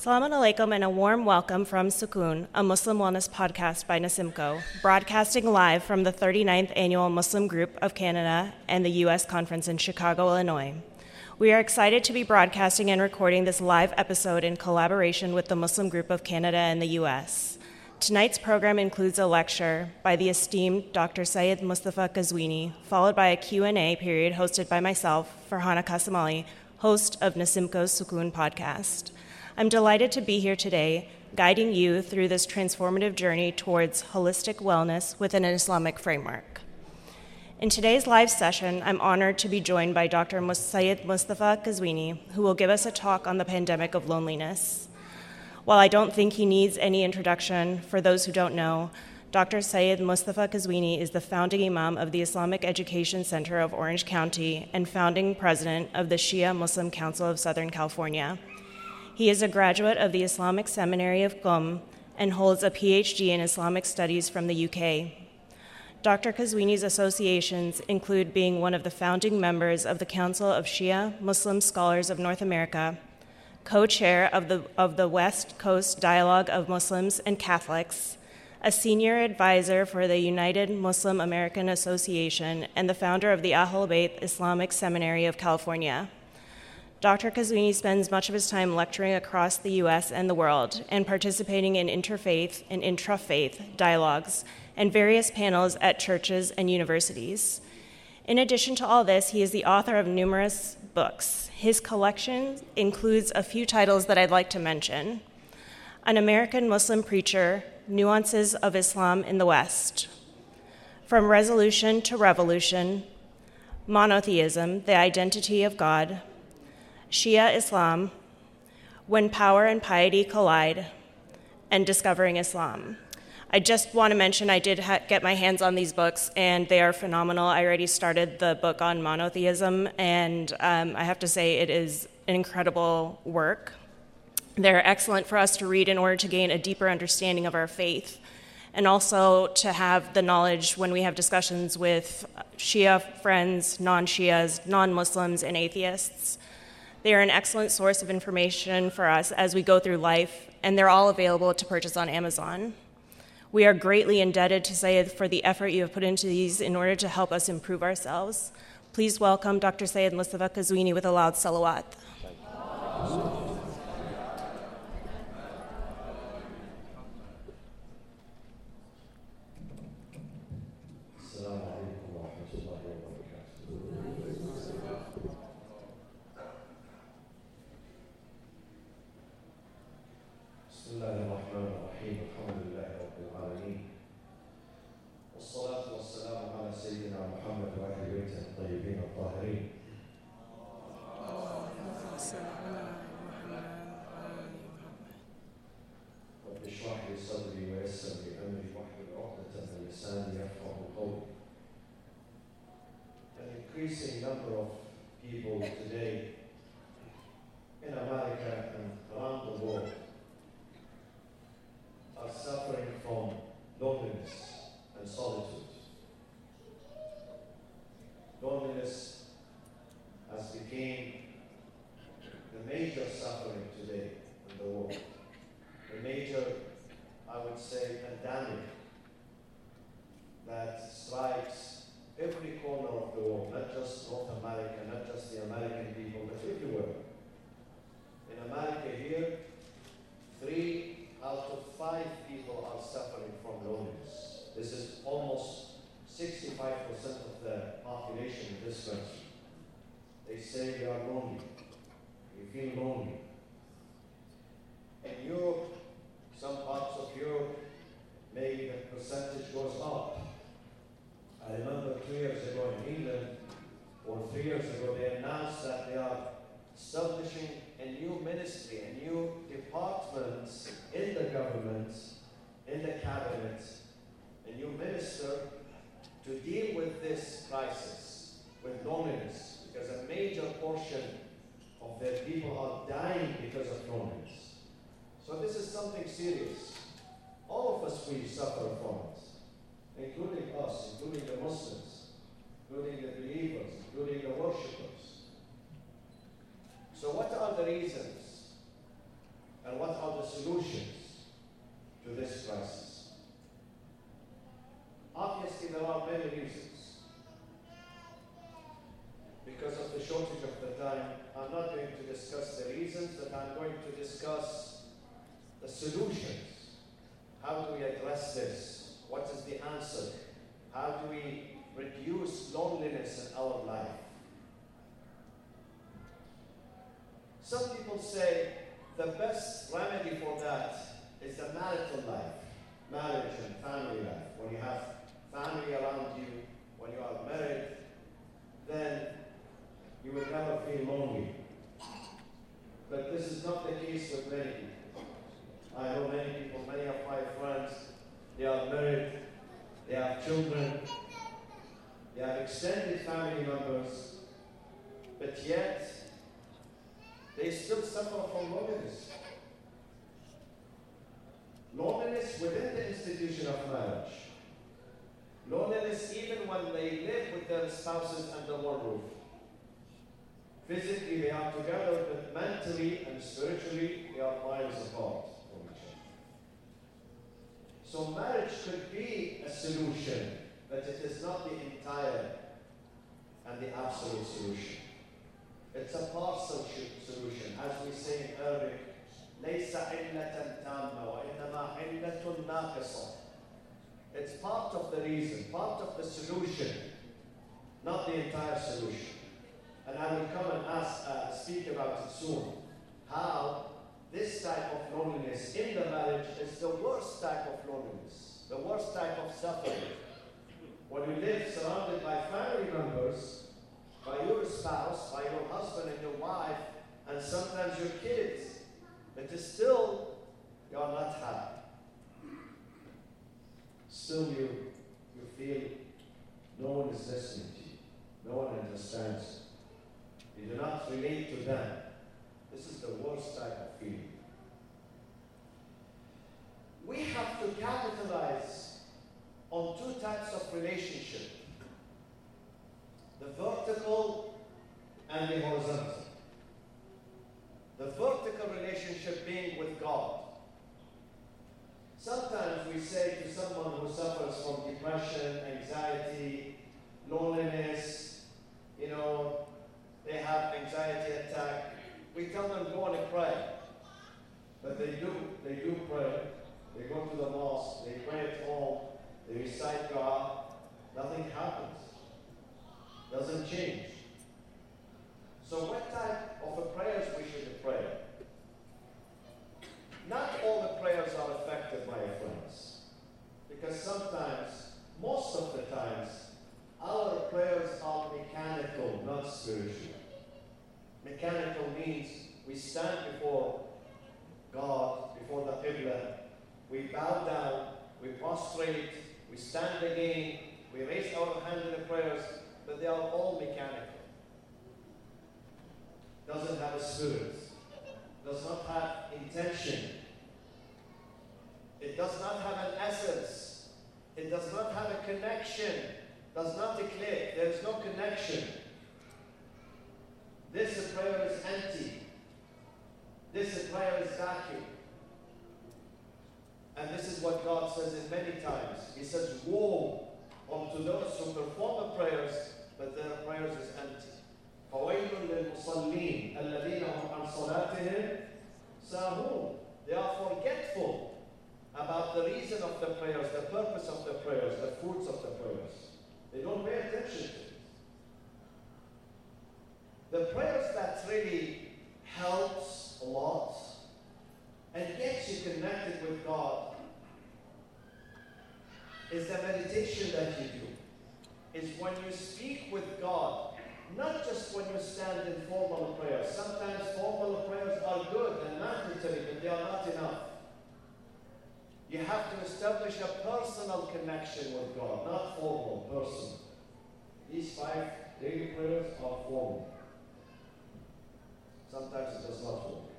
Salaam alaikum and a warm welcome from Sukoon, a Muslim wellness podcast by Nasimco, broadcasting live from the 39th Annual Muslim Group of Canada and the U.S. Conference in Chicago, Illinois. We are excited to be broadcasting and recording this live episode in collaboration with the Muslim Group of Canada and the U.S. Tonight's program includes a lecture by the esteemed Dr. Sayed Moustafa Qazwini, followed by a Q&A period hosted by myself, Farhana Kassamali, host of Nasimco's Sukoon podcast. I'm delighted to be here today, guiding you through this transformative journey towards holistic wellness within an Islamic framework. In today's live session, I'm honored to be joined by Dr. Sayed Moustafa Qazwini, who will give us a talk on the pandemic of loneliness. While I don't think he needs any introduction, for those who don't know, Dr. Sayed Moustafa Qazwini is the founding Imam of the Islamic Education Center of Orange County and founding president of the Shia Muslim Council of Southern California. He is a graduate of the Islamic Seminary of Qum and holds a PhD in Islamic Studies from the UK. Dr. Qazwini's associations include being one of the founding members of the Council of Shia Muslim Scholars of North America, co chair of the, of the West Coast Dialogue of Muslims and Catholics, a senior advisor for the United Muslim American Association, and the founder of the Ahl Bayt Islamic Seminary of California. Dr. Qazwini spends much of his time lecturing across the US and the world and participating in interfaith and intrafaith dialogues and various panels at churches and universities. In addition to all this, he is the author of numerous books. His collection includes a few titles that I'd like to mention An American Muslim Preacher Nuances of Islam in the West, From Resolution to Revolution, Monotheism, the Identity of God, Shia Islam, When Power and Piety Collide, and Discovering Islam. I just want to mention I did get my hands on these books, and they are phenomenal. I already started the book on monotheism, and um, I have to say it is an incredible work. They're excellent for us to read in order to gain a deeper understanding of our faith, and also to have the knowledge when we have discussions with Shia friends, non Shias, non Muslims, and atheists. They are an excellent source of information for us as we go through life, and they're all available to purchase on Amazon. We are greatly indebted to Sayed for the effort you have put into these in order to help us improve ourselves. Please welcome Dr. Sayed Moustafa Qazwini with a loud salawat. I know many people, many of my friends, they are married, they have children, they have extended family members, but yet they still suffer from loneliness. Loneliness within the institution of marriage. Loneliness even when they live with their spouses under one roof. Physically, they are together, but mentally and spiritually, they are miles apart from each other. So, marriage could be a solution, but it is not the entire and the absolute solution. It's a partial solution. As we say in Arabic, ليس علة تامة وإنما علة ناقصة. It's part of the reason, part of the solution, not the entire solution. And I will come and ask, uh, speak about it soon. How this type of loneliness in the marriage is the worst type of loneliness, the worst type of suffering. When you live surrounded by family members by your spouse, by your husband and your wife, and sometimes your kids, but still you are not happy. Still you, you feel no one is listening to you, no one understands you. You do not relate to them. This is the worst type of feeling. We have to capitalize on two types of relationship the vertical and the horizontal. The vertical relationship being with God. Sometimes we say to someone who suffers from depression, anxiety, loneliness, you know, they have anxiety attack, we tell them go and pray. But they do, they do pray. They go to the mosque, they pray at home, they recite God, nothing happens doesn't change. So what type of prayers we should pray? Not all the prayers are effective, my friends. Because sometimes, most of the times, our prayers are mechanical, not spiritual. Mechanical means we stand before God, before the Qibla, we bow down, we prostrate, we stand again, we raise our hand in the prayers, but they are all mechanical. Doesn't have a spirit, does not have intention, it does not have an essence, it does not have a connection, does not declare, there is no connection. This prayer is empty. This prayer is vacuum. And this is what God says in many times. He says, Woe unto those who perform the prayers but their prayers is empty. فويل للمصلين الذين هم عن صلاتهم ساهون. They are forgetful about the reason of the prayers, the purpose of the prayers, the fruits of the prayers. They don't pay attention to it. the prayers that really helps a lot and gets you connected with God is the meditation that you do is when you speak with God, not just when you stand in formal prayers. Sometimes formal prayers are good and mandatory, but they are not enough. You have to establish a personal connection with God, not formal, personal. These five daily prayers are formal. Sometimes it does not work.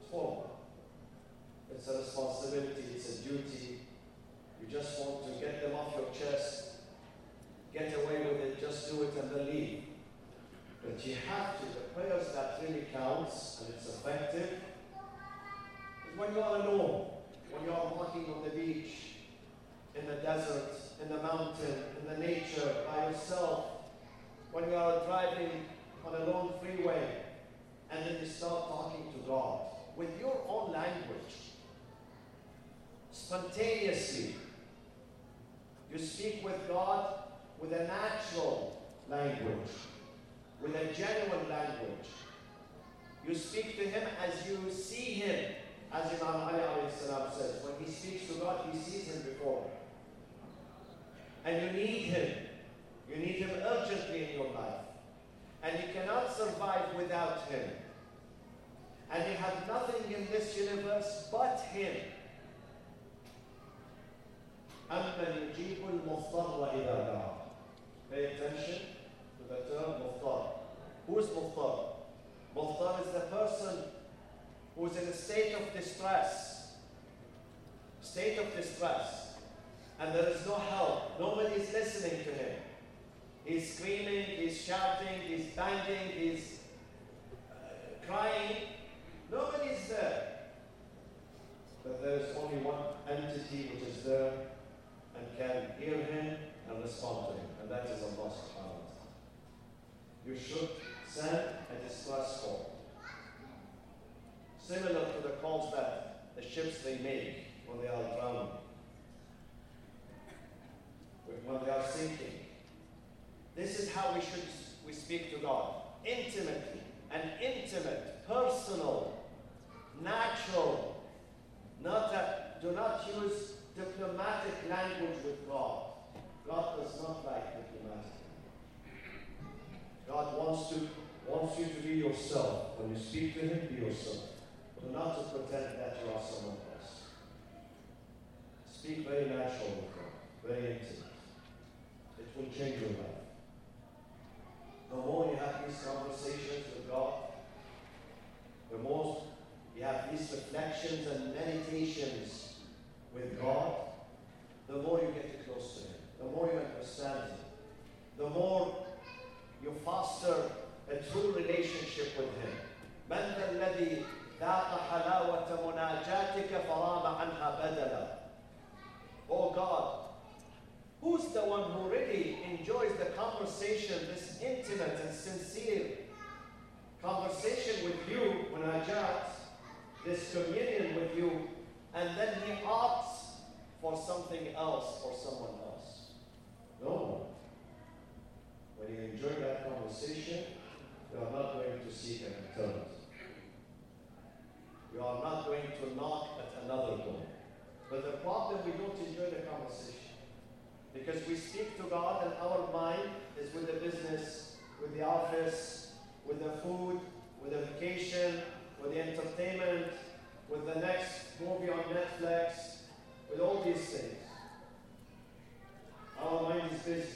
It's formal. It's a responsibility, it's a duty. You just want to get them off your chest get away with it, just do it and believe. But you have to, the prayers that really counts and it's effective is when you are alone, when you are walking on the beach, in the desert, in the mountain, in the nature by yourself when you are driving on a long freeway and then you start talking to God with your own language, spontaneously. You speak with God with a natural language, with a genuine language. You speak to Him as you see Him, as Imam Ali says. When he speaks to God, he sees Him before. And you need Him. You need Him urgently in your life And you cannot survive without Him. And you have nothing in this universe but Him. أمن يجيب المضطر إذا دعاه. Pay attention to the term مضطر. Who is مضطر? مضطر is the person who is in a state of distress. State of distress. And there is no help. Nobody is listening to him. He's screaming, he's shouting, he's banging, he's uh, crying. Nobody is there. But there is only one entity which is there and can hear him and respond to him, and that is Allah subhanahu wa ta'ala. You should send a distress call. Similar to the calls that the ships they make when they are drowning, when they are sinking. This is how we should we speak to God. Intimately, an intimate, personal, natural, not a, do not use diplomatic language with God. God does not like diplomatic. God wants to wants you to be yourself. When you speak to Him, be yourself. Do not to pretend that you are someone else. Speak very natural with God, very intimate. It will change your life The more you have these conversations with God, the more you have these reflections and meditations with God, the more you get close to Him, the more you understand Him, the more you foster a true relationship with Him. من ذا الذي ذاق حلاوة مناجاتك فرام عنها بدلا Oh God, who's the one who really enjoys the conversation, this intimate and sincere conversation with you, munajat, this communion with you, and then he opts for something else or someone else? No. When you enjoy that conversation, you are not going to seek an eternity. You are not going to knock at another door. But the problem, we don't enjoy the conversation. Because we speak to God and our mind is with the business, with the office, with the food, with the vacation, with the entertainment, with the next movie on Netflix, with all these things. Our mind is busy.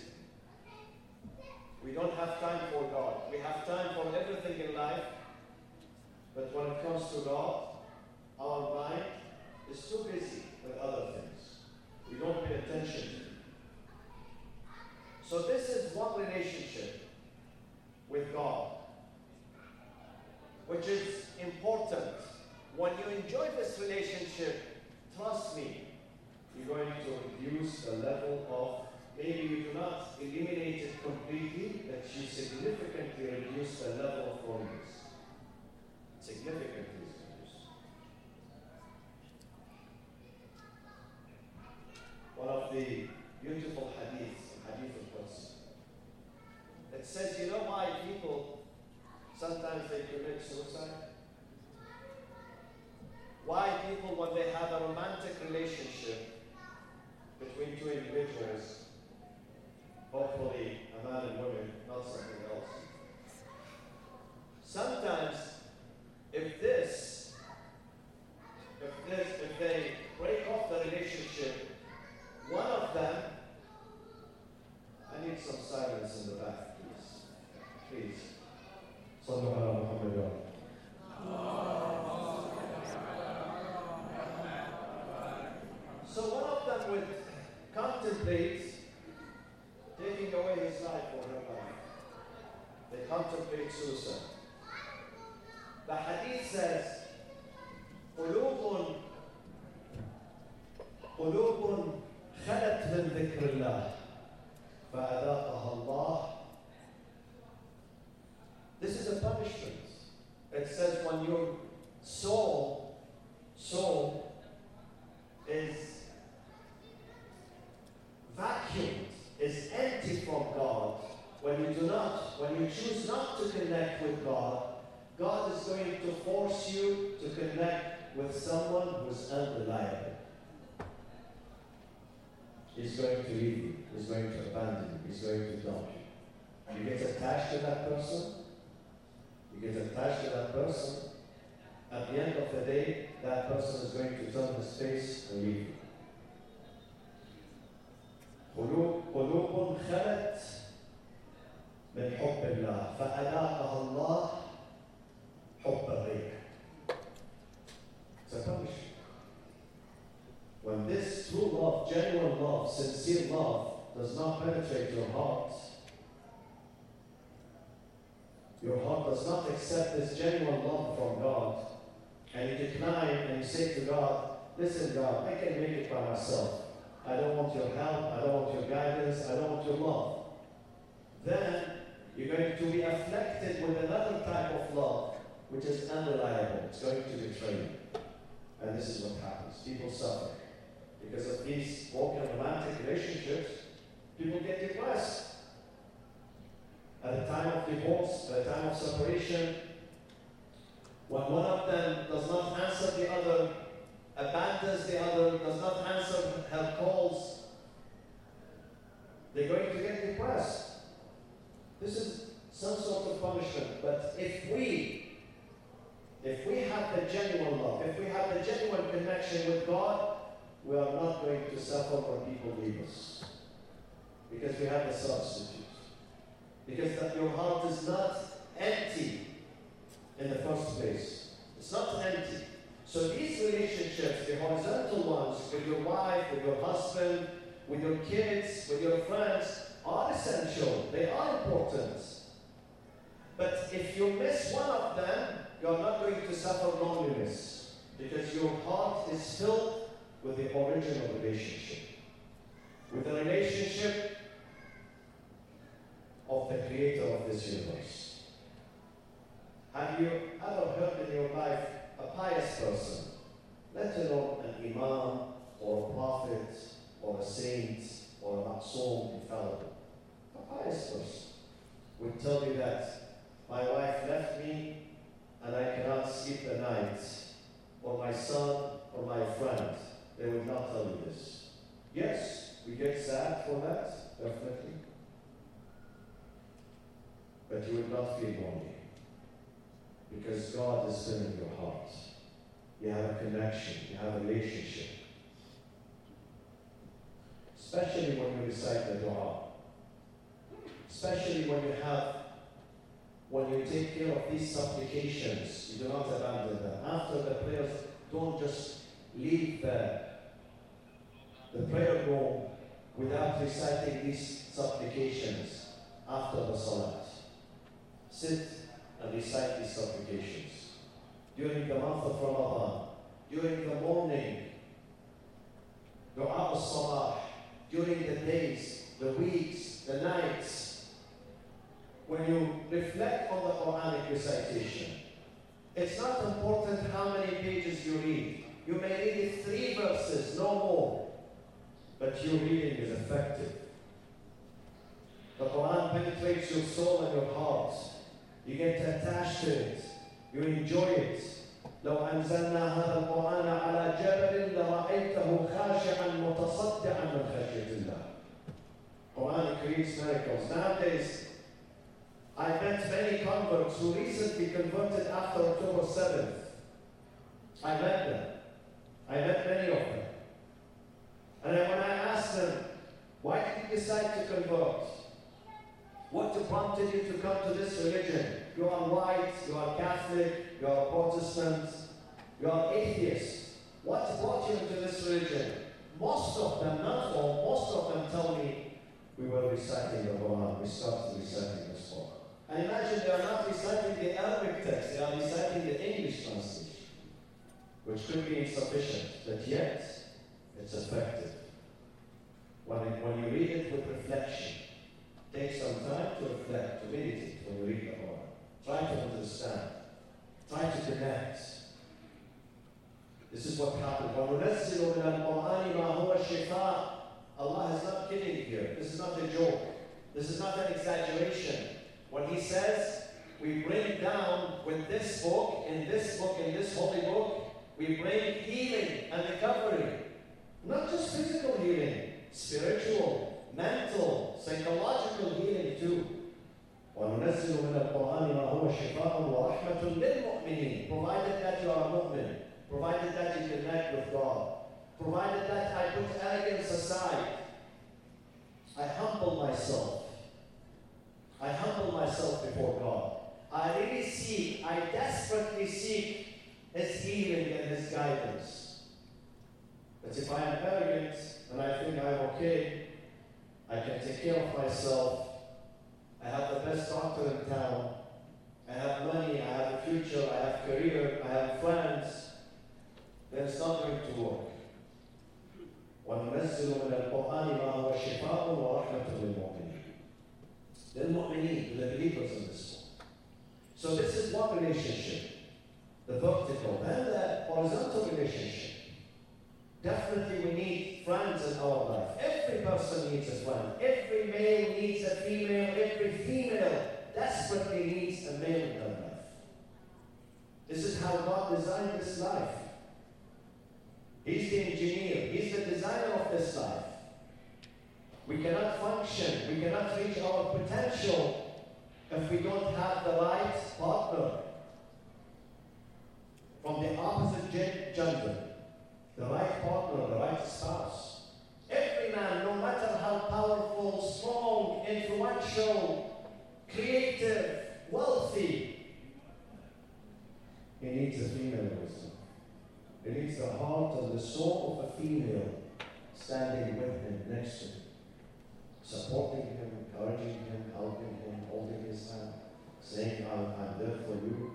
We don't have time for God. We have time for everything in life. But when it comes to God, our mind is too busy with other things. We don't pay attention. So this is one relationship with God, which is important. When you enjoy this relationship, trust me, you're going to reduce the level of maybe you do not eliminate it completely, but you significantly reduce the level of loneliness. Significantly reduce. One of the beautiful hadiths, hadith of Qudsi, it says, you know why people sometimes they commit suicide? Why people, when they have a romantic relationship between two individuals, hopefully a man and woman, not something else. Sometimes, if this, if this, if they break off the relationship, one of them, I need some silence in the back Please. صلوا على محمد وآله. So one of them would contemplate taking away his life or her life. They contemplate suicide. The hadith says, قلوب قلوب خلت من ذكر الله فأذاقها الله. this is a punishment. It says when your soul, soul is vacuumed, is empty from God, when you do not, when you choose not to connect with God, God is going to force you to connect with someone who's unreliable. He's going to leave you. He's going to abandon you. He's going to dump you. You get attached to that person You get attached to that person. At the end of the day, that person is going to turn his face and leave you. قلوب قلوب خلت من حب الله فأذاقها الله حب الغير. It's a punishment. When this true love, genuine love, sincere love does not penetrate your heart, your heart does not accept this genuine love from God, and you decline and you say to God, Listen, God, I can make it by myself. I don't want your help, I don't want your guidance, I don't want your love. Then you're going to be afflicted with another type of love, which is unreliable. It's going to betray you. And this is what happens. People suffer. Because of these broken romantic relationships, people get depressed. At the time of divorce, at the time of separation, when one of them does not answer the other, abandons the other, does not answer her calls, they're going to get depressed. This is some sort of punishment. But if we, if we have the genuine love, if we have the genuine connection with God, we are not going to suffer when people leave us. Because we have a substitute. Because that your heart is not empty in the first place. It's not empty. So these relationships, the horizontal ones, with your wife, with your husband, with your kids, with your friends, are essential. They are important. But if you miss one of them, you're not going to suffer loneliness because your heart is filled with the original relationship. With the relationship of the creator of Have you ever heard in your life a pious person, let alone an imam or a prophet or a saint or a masoom infallible, a pious person would tell you that my wife left me and I cannot sleep the night, or my son or my friend, they would not tell you this. Yes, we get sad for that, definitely. But you would not feel lonely. Because God is still in your heart. You have a connection, you have a relationship. Especially when you recite the dua. Especially when you have, when you take care of these supplications, you do not abandon them. After the prayers, don't just leave the, the prayer room without reciting these supplications after the salat. Sit and recite these supplications. During the month of Ramadan, during the morning, dua al-sabah, during the days, the weeks, the nights, when you reflect on the Quranic recitation, it's not important how many pages you read. You may read it three verses, no more, but your reading is effective. The Quran penetrates your soul and your heart. You get attached to it. You enjoy it. لو أنزلنا هذا القرآن على جبل لرأيته خاشعا متصدعا من خشية الله. Quran creates miracles. Nowadays, I met many converts who recently converted after October 7th. I met them. I met many of them. And then when I asked them, why did you decide to convert? What prompted you to come to this religion? You are white, you are Catholic, you are Protestant, you are atheist. What brought you into this religion? Most of them, not all, most of them tell me we were reciting the Quran, we started reciting this Quran. And imagine they are not reciting the Arabic text, they are reciting the English translation, which could be insufficient, but yet it's effective. When, when you read it with reflection, Take some time to reflect, to meditate when you read the Quran. Try to understand. Try to connect. This is what happened. وَنُنَزِّلُ Allah is not kidding here. This is not a joke. This is not an exaggeration. When He says, we bring down with this book, in this book, in this holy book, we bring healing and recovery. Not just physical healing, spiritual, mental, psychological healing too. وننزل من القرآن ما هو شفاء ورحمة للمؤمنين provided that you are a mu'min provided that you connect with God provided that I put arrogance aside I humble myself I humble myself before God I really seek I desperately seek His healing and His guidance but if I am arrogant and I think I'm okay I can take care of myself I have the best doctor in town. I have money, I have a future, I have career, I have friends. Then it's not going to work. وننزل من القرآن ما هو شفاء ورحمة للمؤمنين. للمؤمنين, to the believers in this one. So this is one relationship, the vertical. Then the horizontal relationship. Definitely we need friends in our life. Every person needs a friend. Every male needs a female. Every female desperately needs a male in their life. This is how God designed this life. He's the engineer. He's the designer of this life. We cannot function. We cannot reach our potential if we don't have the right partner from the opposite gender the right partner, the right spouse. Every man, no matter how powerful, strong, influential, creative, wealthy, he needs a female wisdom. He needs the heart and the soul of a female standing with him, next to him, supporting him, encouraging him, helping him, holding his hand, saying, I'm, I'm there for you.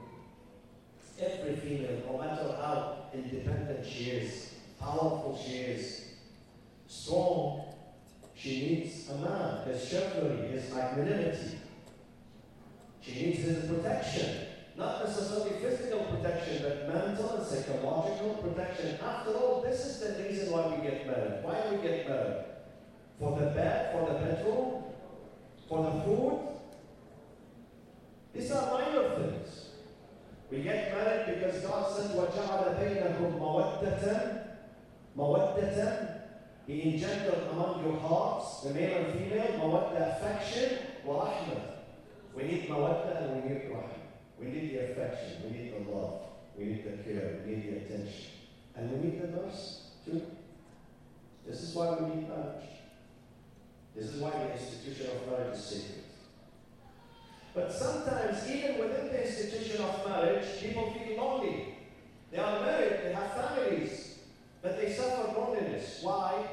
Every female, no matter how independent she is, powerful she is, strong, she needs a man, his chivalry, his magnanimity. She needs his protection. Not necessarily physical protection, but mental and psychological protection. After all, this is the reason why we get married. Why do we get married? For the bed, for the bedroom, for the food. These are minor things. We get married because God said, وَجَعَلَ بَيْنَكُمْ مَوَدَّةً مَوَدَّةً He engendered among your hearts, the male and female, mawadda, affection, wa rahmah. We need mawadda and we need rahmah. We need the affection, we need the love, we need the care, we need the attention. And we need the nurse too. This is why we need marriage. This is why the institution of marriage is sacred. But sometimes, even within the institution of marriage, people feel lonely. They are married, they have families, but they suffer loneliness. Why?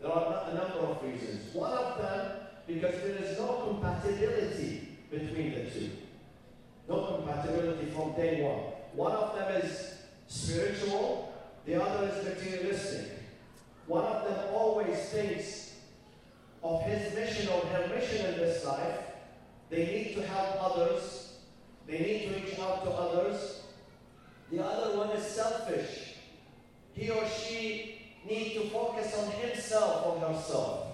There are a number of reasons. One of them, because there is no compatibility between the two. No compatibility from day one. One of them is spiritual, the other is materialistic. One of them always thinks of his mission or her mission in this life they need to help others. They need to reach out to others. The other one is selfish. He or she need to focus on himself or herself.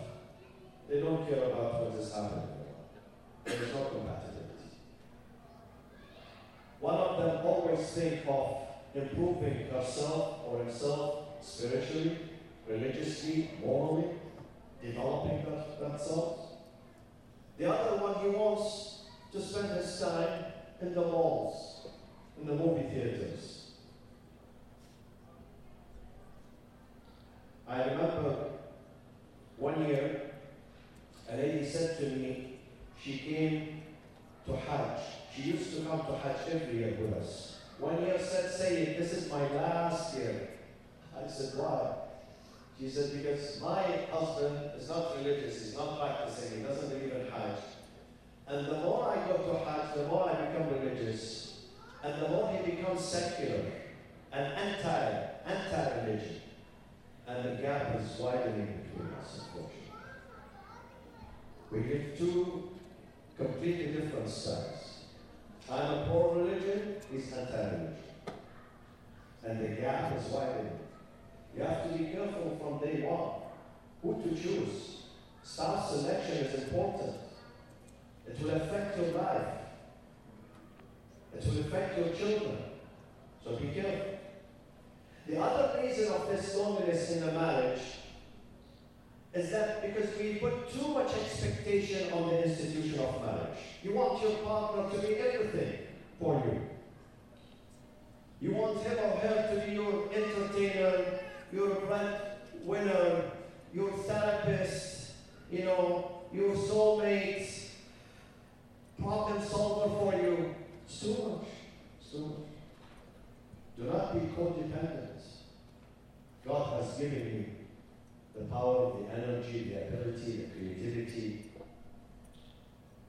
They don't care about what is happening. There is no compatibility. One of them always think of improving herself or himself spiritually, religiously, morally, developing that, themselves. The other one, he wants to spend his time in the malls, in the movie theaters. I remember one year, a lady said to me, she came to Hajj. She used to come to Hajj every year with us. One year said, say this is my last year. I said, why? She said, because my husband is not religious, he's not practicing, he doesn't believe in Hajj. And the more I go to Hajj, the more I become religious. And the more he becomes secular and anti, anti-religion. And the gap is widening between us, unfortunately. We live two completely different styles. I'm a pro-religion, he's anti-religion. and the gap is widening. You have to be careful from day one who to choose. Spouse selection is important. It will affect your life. It will affect your children. So be careful. The other reason of this loneliness in a marriage is that because we put too much expectation on the institution of marriage. You want your partner to be everything for you. You want him or her to be your entertainer, your breadwinner, your therapist, you know, your soulmate, problem solver for you. It's too much. Too much. Do not be codependent. God has given you the power, the energy, the ability, the creativity,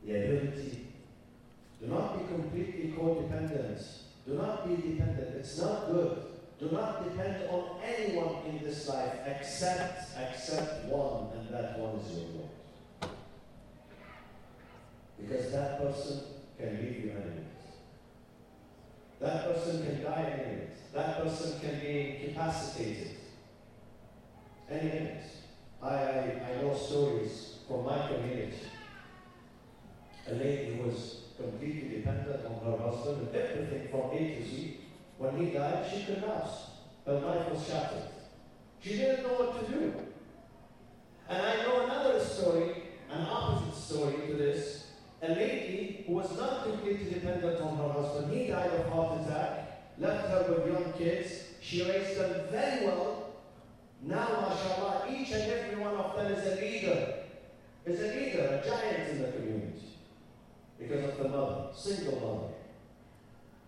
the ability. Do not be completely codependent. Do not be dependent. It's not good. Do not depend on anyone in this life except except one, and that one is your Lord. Because that person can leave you enemies. That person can die anyways. That person can be incapacitated. Anyways. I, I, I know stories from my community. A lady was completely dependent on her husband and everything from A to Z. When he died, she collapsed. Her life was shattered. She didn't know what to do. And I know another story, an opposite story to this. A lady who was not completely dependent on her husband, he died of heart attack, left her with young kids. She raised them very well. Now, mashallah, each and every one of them is a leader, is a leader, a giant in the community because of the mother, single mother.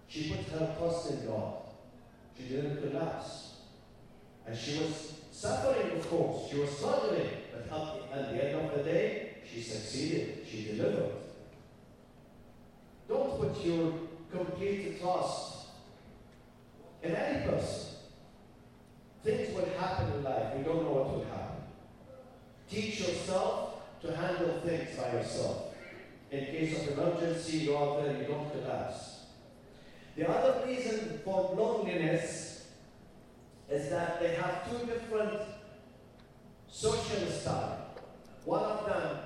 She put her trust in God. She didn't collapse. And she was suffering, of course. She was struggling. But at the end of the day, she succeeded. She delivered. Don't put your complete trust in any person. Things will happen in life. We don't know what will happen. Teach yourself to handle things by yourself. In case of emergency, you are there, you don't collapse. The other reason for loneliness is that they have two different social styles. One of them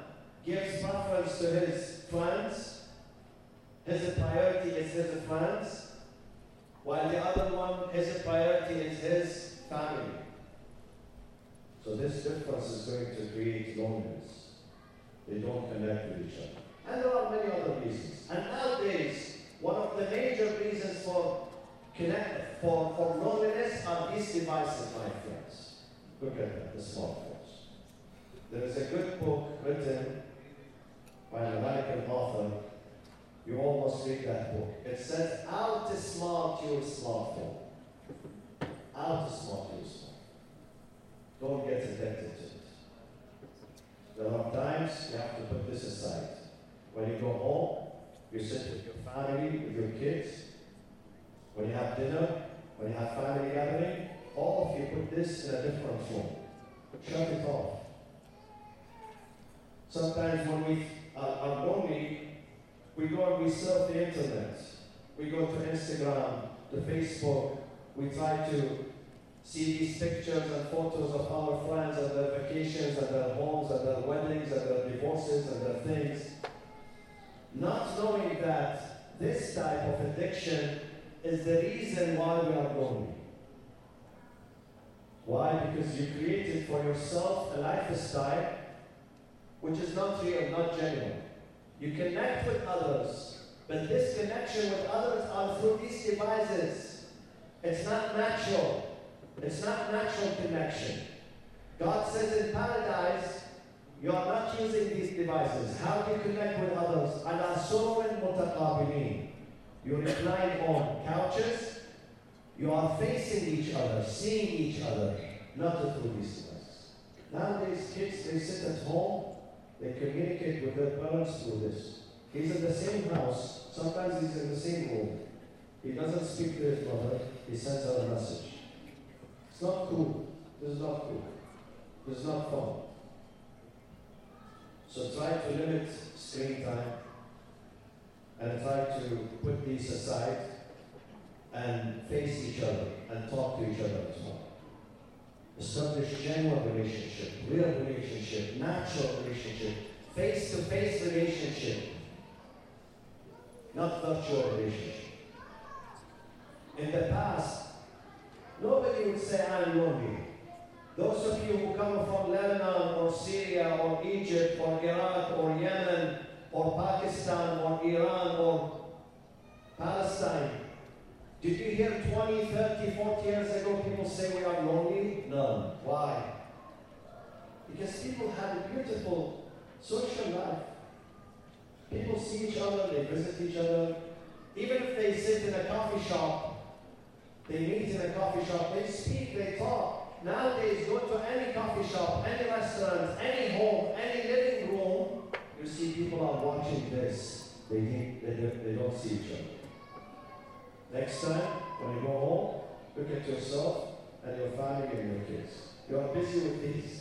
gives preference to his friends, his priority is his friends, while the other one, his priority is his family. So this difference is going to create loneliness. They don't connect with each other. And there are many other reasons. And nowadays, one of the major reasons for connect for, for loneliness are these devices, my friends. Look at that, the smartphones. There is a good book written by an American author. You almost read that book. It says, How to Smart Your Smartphone. How to Smart Your Smartphone. Don't get addicted to it. There are times you have to put this aside. When you go home, you sit with your family, with your kids. When you have dinner, when you have family gathering, all of you put this in a different room. Shut it off. Sometimes when we are, are lonely, we go and we surf the internet. We go to Instagram, to Facebook. We try to see these pictures and photos of our friends and their vacations and their homes and their weddings and their divorces and their things not knowing that this type of addiction is the reason why we are lonely. Why? Because you created for yourself a lifestyle which is not real, not genuine. You connect with others, but this connection with others are through these devices. It's not natural. It's not natural connection. God says in paradise, you are not using these devices. How do you connect with others? Ala sururin mutaqabilin. You recline on couches. You are facing each other, seeing each other, not through these devices. Nowadays, kids, they sit at home. They communicate with their parents through this. He's in the same house. Sometimes he's in the same room. He doesn't speak to his mother. He sends out a message. Not cool. This is not cool. This is not fun. So try to limit screen time and try to put these aside. and face each other and talk to each other as well. Establish genuine relationship, real relationship, natural relationship, face-to-face relationship, not virtual relationship. In the past, nobody would say I'm lonely. Those of you who come from Lebanon or Syria or Egypt or Iraq or Yemen or Pakistan or Iran or Palestine, did you hear 20, 30, 40 years ago people say we are lonely? No. Why? Because people have a beautiful social life. People see each other, they visit each other. Even if they sit in a coffee shop, they meet in a coffee shop, they speak, they talk. Nowadays, go to any coffee shop, any restaurant, any home, any living room, you see people are watching this. They think they, don't- they don't see each other. Next time, when you go home, look at yourself and your family and your kids. You are busy with these.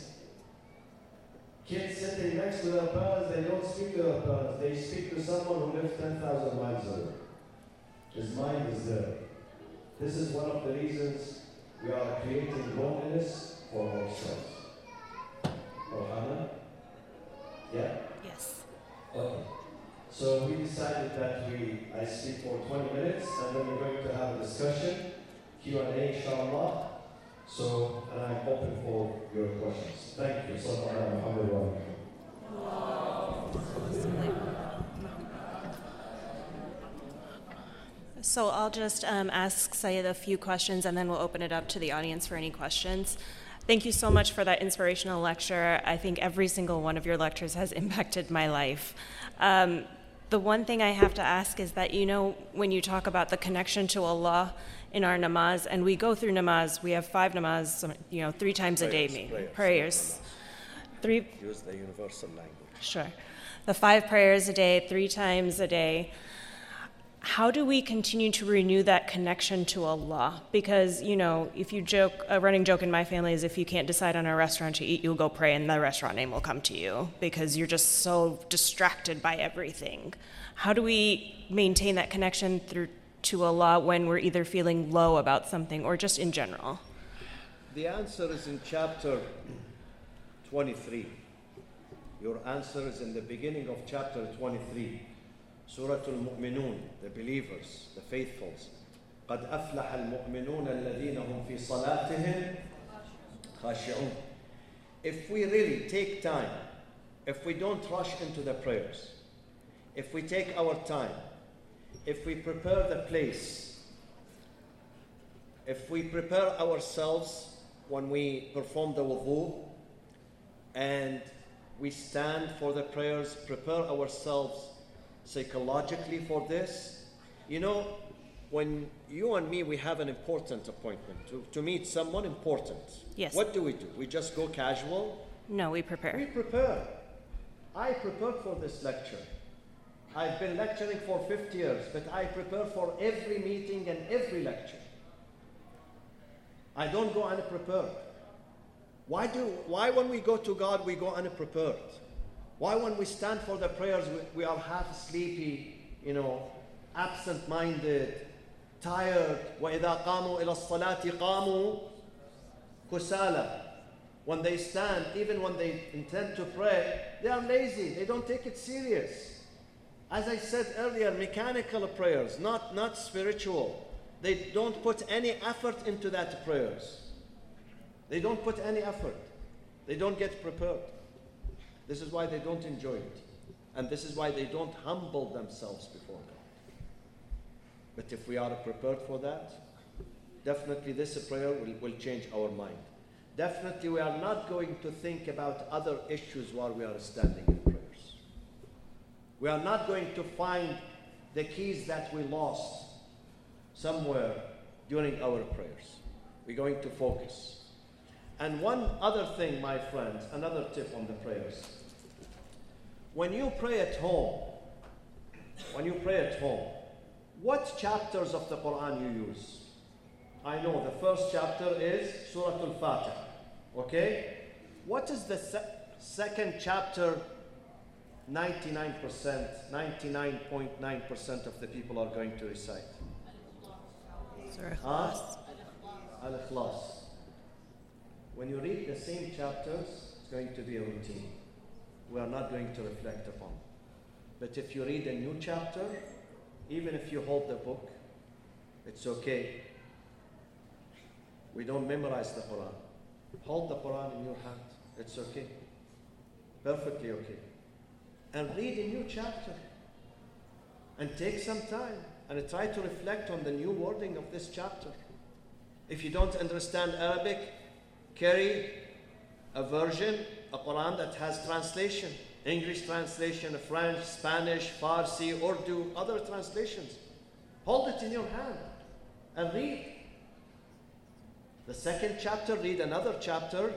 Kids sitting next to their parents, they don't speak to their parents. They speak to someone who lives 10,000 miles away. His mind is there. This is one of the reasons we are creating loneliness for ourselves. Oh, Hannah? Yeah? Yes. Okay. So we decided that we, I speak for 20 minutes and then we're going to have a discussion, Q&A inshallah. So, and I'm open for your questions. Thank you. Sallallahu alaihi wasallam. So I'll just um, ask Sayed a few questions and then we'll open it up to the audience for any questions. Thank you so much for that inspirational lecture. I think every single one of your lectures has impacted my life. Um, the one thing I have to ask is that, you know, when you talk about the connection to Allah in our namaz, and we go through namaz, we have five namaz, you know, three times a day, Prayers, maybe. prayers, prayers. Three, Use the universal language. Sure. The five prayers a day, three times a day. How do we continue to renew that connection to Allah? Because, you know, if you joke, a running joke in my family is if you can't decide on a restaurant to eat, you'll go pray and the restaurant name will come to you because you're just so distracted by everything. How do we maintain that connection through to Allah when we're either feeling low about something or just in general? The answer is in chapter 23. Your answer is in the beginning of chapter 23. Surah Al-Mu'minun, the believers, the faithfuls. قد أفلح المؤمنون الذين هم في صلاتهم خاشعون. If we really take time, if we don't rush into the prayers, if we take our time, if we prepare the place, if we prepare ourselves when we perform the wudu and we stand for the prayers, prepare ourselves psychologically for this. You know, when you and me we have an important appointment to, to meet someone important. Yes. What do we do? We just go casual? No, we prepare. We prepare. prepare. I prepared for this lecture. I've been lecturing for 50 years, but I prepare for every meeting and every lecture. I don't go unprepared. Why do why when we go to God we go unprepared? Why when we stand for the prayers we, we are half sleepy, you know, absent-minded, tired. وَإِذَا قَامُوا إِلَى الصَّلَاةِ قَامُوا كُسَالَى when they stand, even when they intend to pray, they are lazy. They don't take it serious. As I said earlier, mechanical prayers, not, not spiritual. They don't put any effort into that prayers. They don't put any effort. They don't get prepared. This is why they don't enjoy it. And this is why they don't humble themselves before God. But if we are prepared for that, definitely this prayer will, will change our mind. Definitely, we are not going to think about other issues while we are standing in prayers. We are not going to find the keys that we lost somewhere during our prayers. We're going to focus. And one other thing, my friends, another tip on the prayers. When you pray at home, when you pray at home, what chapters of the Quran you use? I know the first chapter is Surah Al-Fatiha. Okay? What is the se- second chapter 99%, 99.9% of the people are going to recite? Surah Huh? Ikhlas. Al-Ikhlas. When you read the same chapters, it's going to be a routine. We are not going to reflect upon. But if you read a new chapter, even if you hold the book, it's okay. We don't memorize the Quran. Hold the Quran in your hand. It's okay. Perfectly okay. And read a new chapter. And take some time and try to reflect on the new wording of this chapter. If you don't understand Arabic, carry a version, a Quran that has translation. English translation, French, Spanish, Farsi, Urdu, other translations. Hold it in your hand and read. The second chapter, read another chapter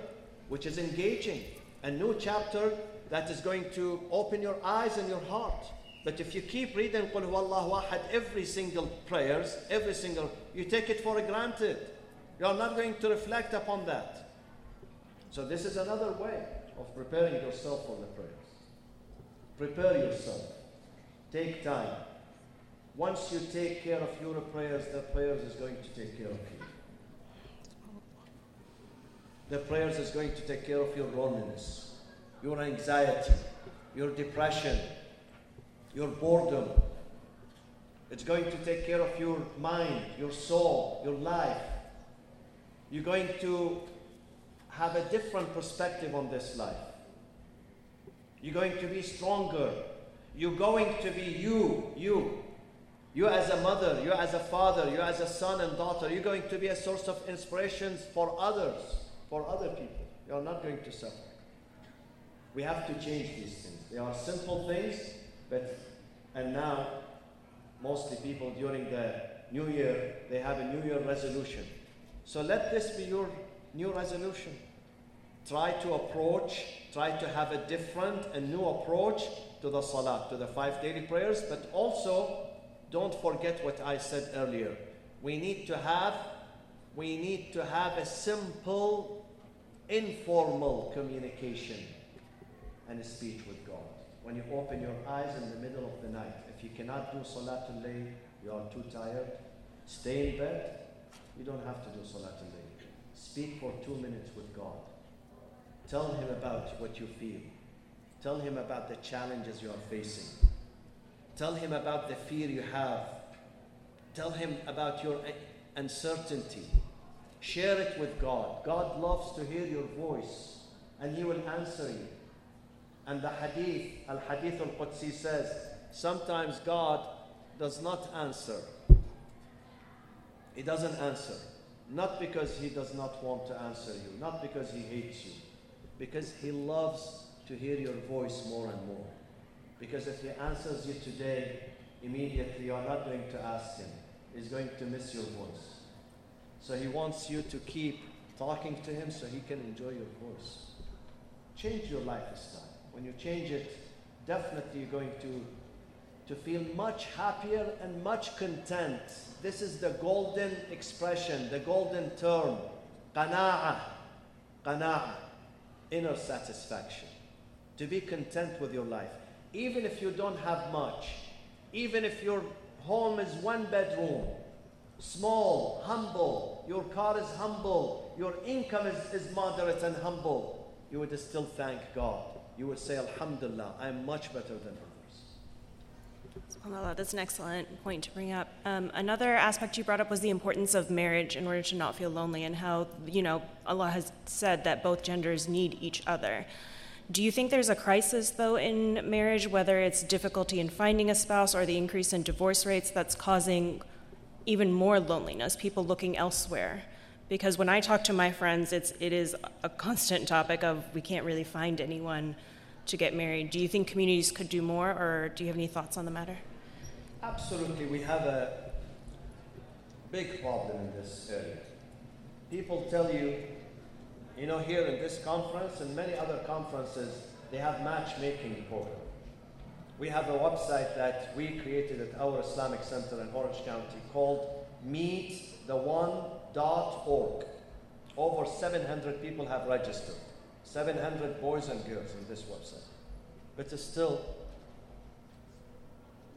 which is engaging, a new chapter that is going to open your eyes and your heart. But if you keep reading Qul Huwallahu Ahad every single prayers, every single, you take it for granted. You are not going to reflect upon that. So this is another way of preparing yourself for the prayers. Prepare yourself. Take time. Once you take care of your prayers, the prayers is going to take care of you. The prayers is going to take care of your loneliness, your anxiety, your depression, your boredom. It's going to take care of your mind, your soul, your life. You're going to have a different perspective on this life. You're going to be stronger. You're going to be you, you. You as a mother, you as a father, you as a son and daughter, you're going to be a source of inspirations for others, for other people. You're not going to suffer. We have to change these things. They are simple things, but and now mostly people during the new year they have a new year resolution. So let this be your new resolution. Try to approach, try to have a different and new approach to the salah, to the five daily prayers, but also don't forget what I said earlier. We need to have we need to have a simple informal communication and a speech with God. When you open your eyes in the middle of the night, if you cannot do Salatul Layl, you are too tired, stay in bed. You don't have to do Salatul Layl. Speak for two minutes with God. Tell Him about what you feel. Tell Him about the challenges you are facing. Tell Him about the fear you have. Tell Him about your uncertainty. Share it with God. God loves to hear your voice and He will answer you. And the hadith, Al Hadith Al Qudsi says, sometimes God does not answer. He doesn't answer. Not because He does not want to answer you, not because He hates you, because He loves to hear your voice more and more. Because if He answers you today, immediately you are not going to ask Him. He's going to miss your voice. So He wants you to keep talking to Him so He can enjoy your voice. Change your lifestyle. When you change it, definitely you're going to, to feel much happier and much content. This is the golden expression, the golden term. Qana'ah. Qana'ah. Inner satisfaction. To be content with your life. Even if you don't have much, even if your home is one bedroom, small, humble, your car is humble, your income is, is moderate and humble, you would still thank God. You would say, Alhamdulillah, I am much better than others. SubhanAllah, that's an excellent point to bring up. Um, another aspect you brought up was the importance of marriage in order to not feel lonely, and how, you know, Allah has said that both genders need each other. Do you think there's a crisis, though, in marriage, whether it's difficulty in finding a spouse or the increase in divorce rates that's causing even more loneliness, people looking elsewhere? Because when I talk to my friends, it's, it is a constant topic of we can't really find anyone to get married. Do you think communities could do more, or do you have any thoughts on the matter? Absolutely, we have a big problem in this area. People tell you, you know, here in this conference and many other conferences, they have matchmaking program. We have a website that we created at our Islamic Center in Orange County called meettheone.org. Over 700 people have registered. 700 boys and girls on this website. But still,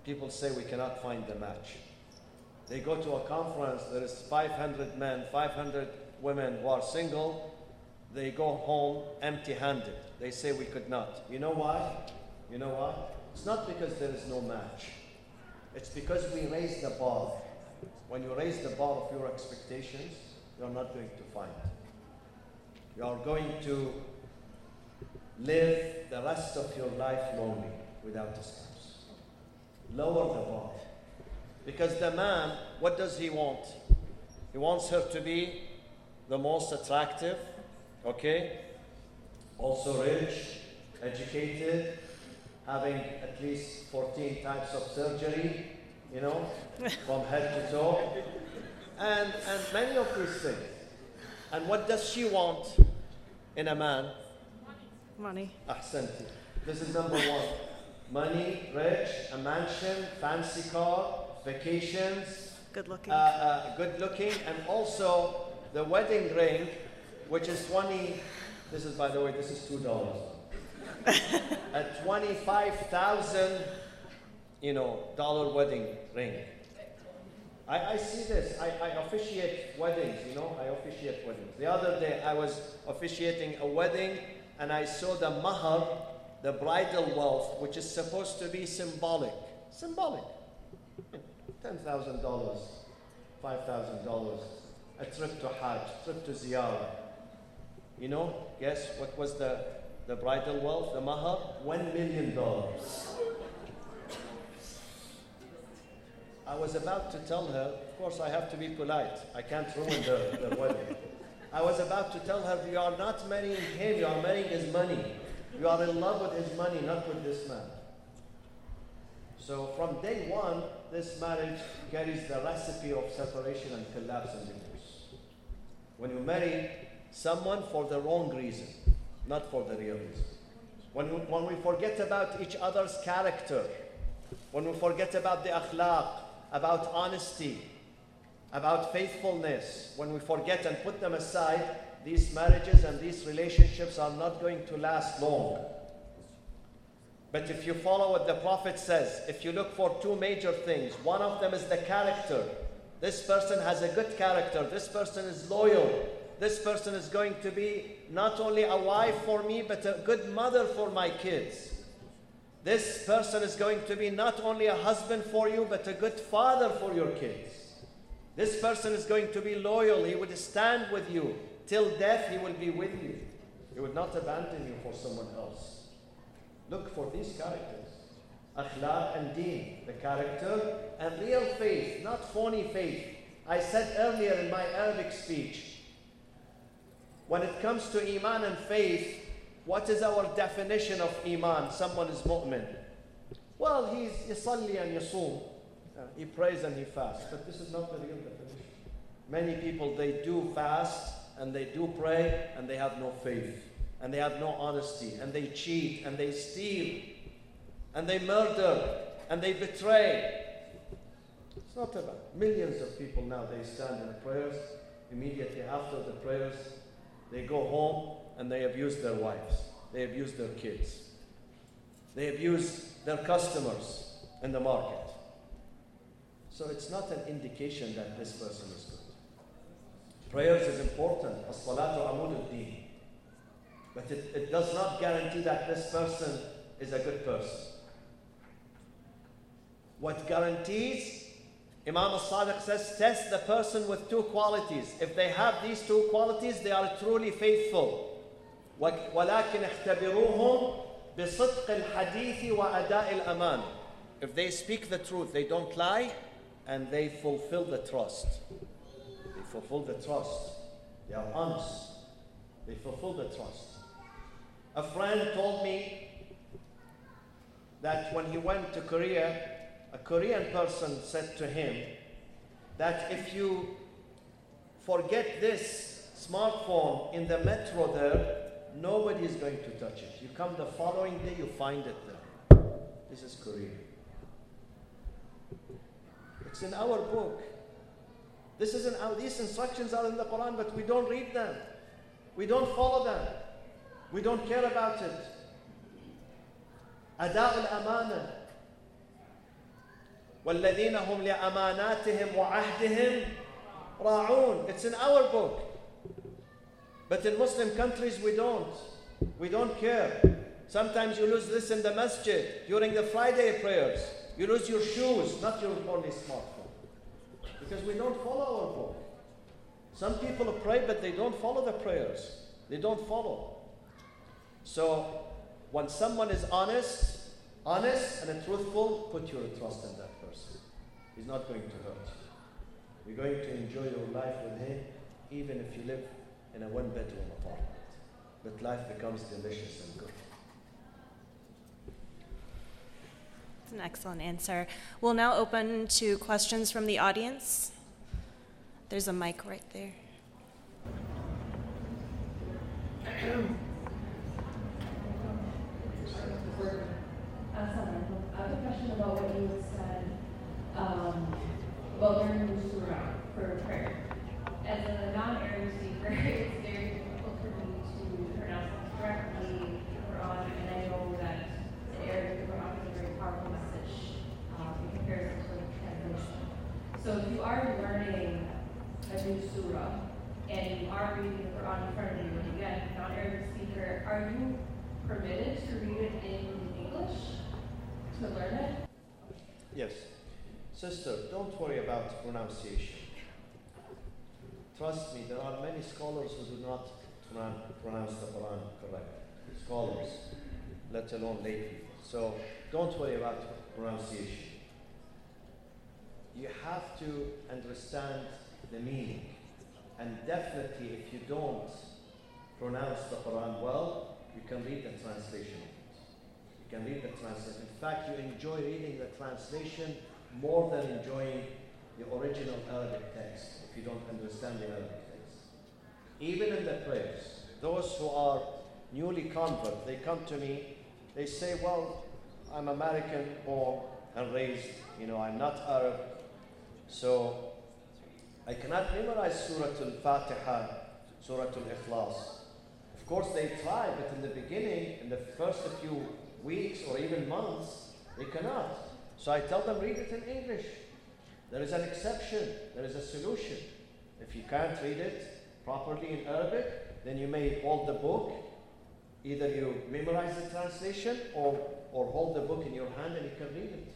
people say we cannot find the match. They go to a conference, there is 500 men, 500 women who are single. They go home empty handed. They say we could not. You know why? You know why? It's not because there is no match. It's because we raise the bar. When you raise the bar of your expectations, you're not going to find. You are going to live the rest of your life lonely without a spouse. Lower the bar. Because the man, what does he want? He wants her to be the most attractive, okay? Also rich, educated, having at least 14 types of surgery, you know, from head to toe. And, and many of these things. And what does she want in a man? Money. Ahsanti. This is number one. Money, rich, a mansion, fancy car, vacations, Good looking. uh, uh, good looking, and also the wedding ring, which is 20, this is, by the way, this is $2. a 25,000, you know, dollar wedding ring. I, I see this. I, I officiate weddings, you know, I officiate weddings. The other day I was officiating a wedding and I saw the mahar, the bridal wealth, which is supposed to be symbolic. Symbolic. $10,000, $5,000, a trip to Hajj, trip to Ziyarah. You know, guess what was the, the bridal wealth, the mahar? $1 million. I was about to tell her, of course, I have to be polite. I can't ruin the, the wedding. I was about to tell her, You are not marrying him, you are marrying his money. You are in love with his money, not with this man. So, from day one, this marriage carries the recipe of separation and collapse and divorce. When you marry someone for the wrong reason, not for the real reason. When we, when we forget about each other's character, when we forget about the akhlaq, about honesty, about faithfulness, when we forget and put them aside, these marriages and these relationships are not going to last long. But if you follow what the Prophet says, if you look for two major things, one of them is the character. This person has a good character, this person is loyal, this person is going to be not only a wife for me, but a good mother for my kids. This person is going to be not only a husband for you, but a good father for your kids. This person is going to be loyal. He would stand with you. Till death, he will be with you. He would not abandon you for someone else. Look for these characters akhlaq and deen, the character, and real faith, not phony faith. I said earlier in my Arabic speech when it comes to Iman and faith, what is our definition of Iman? Someone is mu'min. Well, he's yusalli and yasum. He prays and he fasts. But this is not the real definition. Many people, they do fast and they do pray and they have no faith. And they have no honesty. And they cheat and they steal. And they murder and they betray. It's not about millions of people now, they stand in prayers. Immediately after the prayers, they go home and they abuse their wives. They abuse their kids. They abuse their customers in the market. So it's not an indication that this person is good. Prayers is important. As-salatu amud deen But it, it does not guarantee that this person is a good person. What guarantees, Imam al-Sadiq says, test the person with two qualities. If they have these two qualities, they are truly faithful. ولكن اختبروهم بصدق الحديث وأداء الأمان. If they speak the truth, they don't lie, and they fulfill the trust. They fulfill the trust. They are honest. They fulfill the trust. A friend told me that when he went to Korea, a Korean person said to him that if you forget this smartphone in the metro there, nobody is going to touch it. You come the following day, you find it there. This is Korea. It's in our book. This is in our, these instructions are in the Quran, but we don't read them. We don't follow them. We don't care about it. أداء الأمانة والذين هم لأماناتهم وعهدهم راعون. It's in our book. But in Muslim countries, we don't. We don't care. Sometimes you lose this in the masjid during the Friday prayers. You lose your shoes, not your only smartphone. Because we don't follow our book. Some people pray, but they don't follow the prayers. They don't follow. So, when someone is honest, honest and truthful, put your trust in that person. He's not going to hurt you. You're going to enjoy your life with him, even if you live in a one bedroom apartment. But life becomes delicious and good. That's an excellent answer. We'll now open to questions from the audience. There's a mic right there. I have a question about what you said um, about learning the surah for prayer. As a non-Arabic speaker, it's very difficult for me to pronounce correctly Quran, and I know that the Arabic Quran is a very powerful message um, in comparison to the translation. So if you are learning a new surah and you are reading the Quran in front of you, and again, non-Arabic speaker, are you permitted to read it in English to learn it? Yes. Sister, don't worry about pronunciation. Trust me, there are many scholars who do not pronounce the Quran correctly. Scholars, let alone lay people. So don't worry about pronunciation. You have to understand the meaning. And definitely, if you don't pronounce the Quran well, you can read the translation. You can read the translation. In fact, you enjoy reading the translation more than enjoying the original Arabic text if you don't understand the Arabic text. Even in the prayers, those who are newly convert, they come to me, they say, Well, I'm American born and raised, you know, I'm not Arab, so I cannot memorize Surah Al Fatiha, Surah Al Ikhlas. Of course, they try, but in the beginning, in the first few weeks or even months, they cannot. So I tell them, read it in English. There is an exception, there is a solution. If you can't read it properly in Arabic, then you may hold the book. Either you memorize the translation or, or hold the book in your hand and you can read it.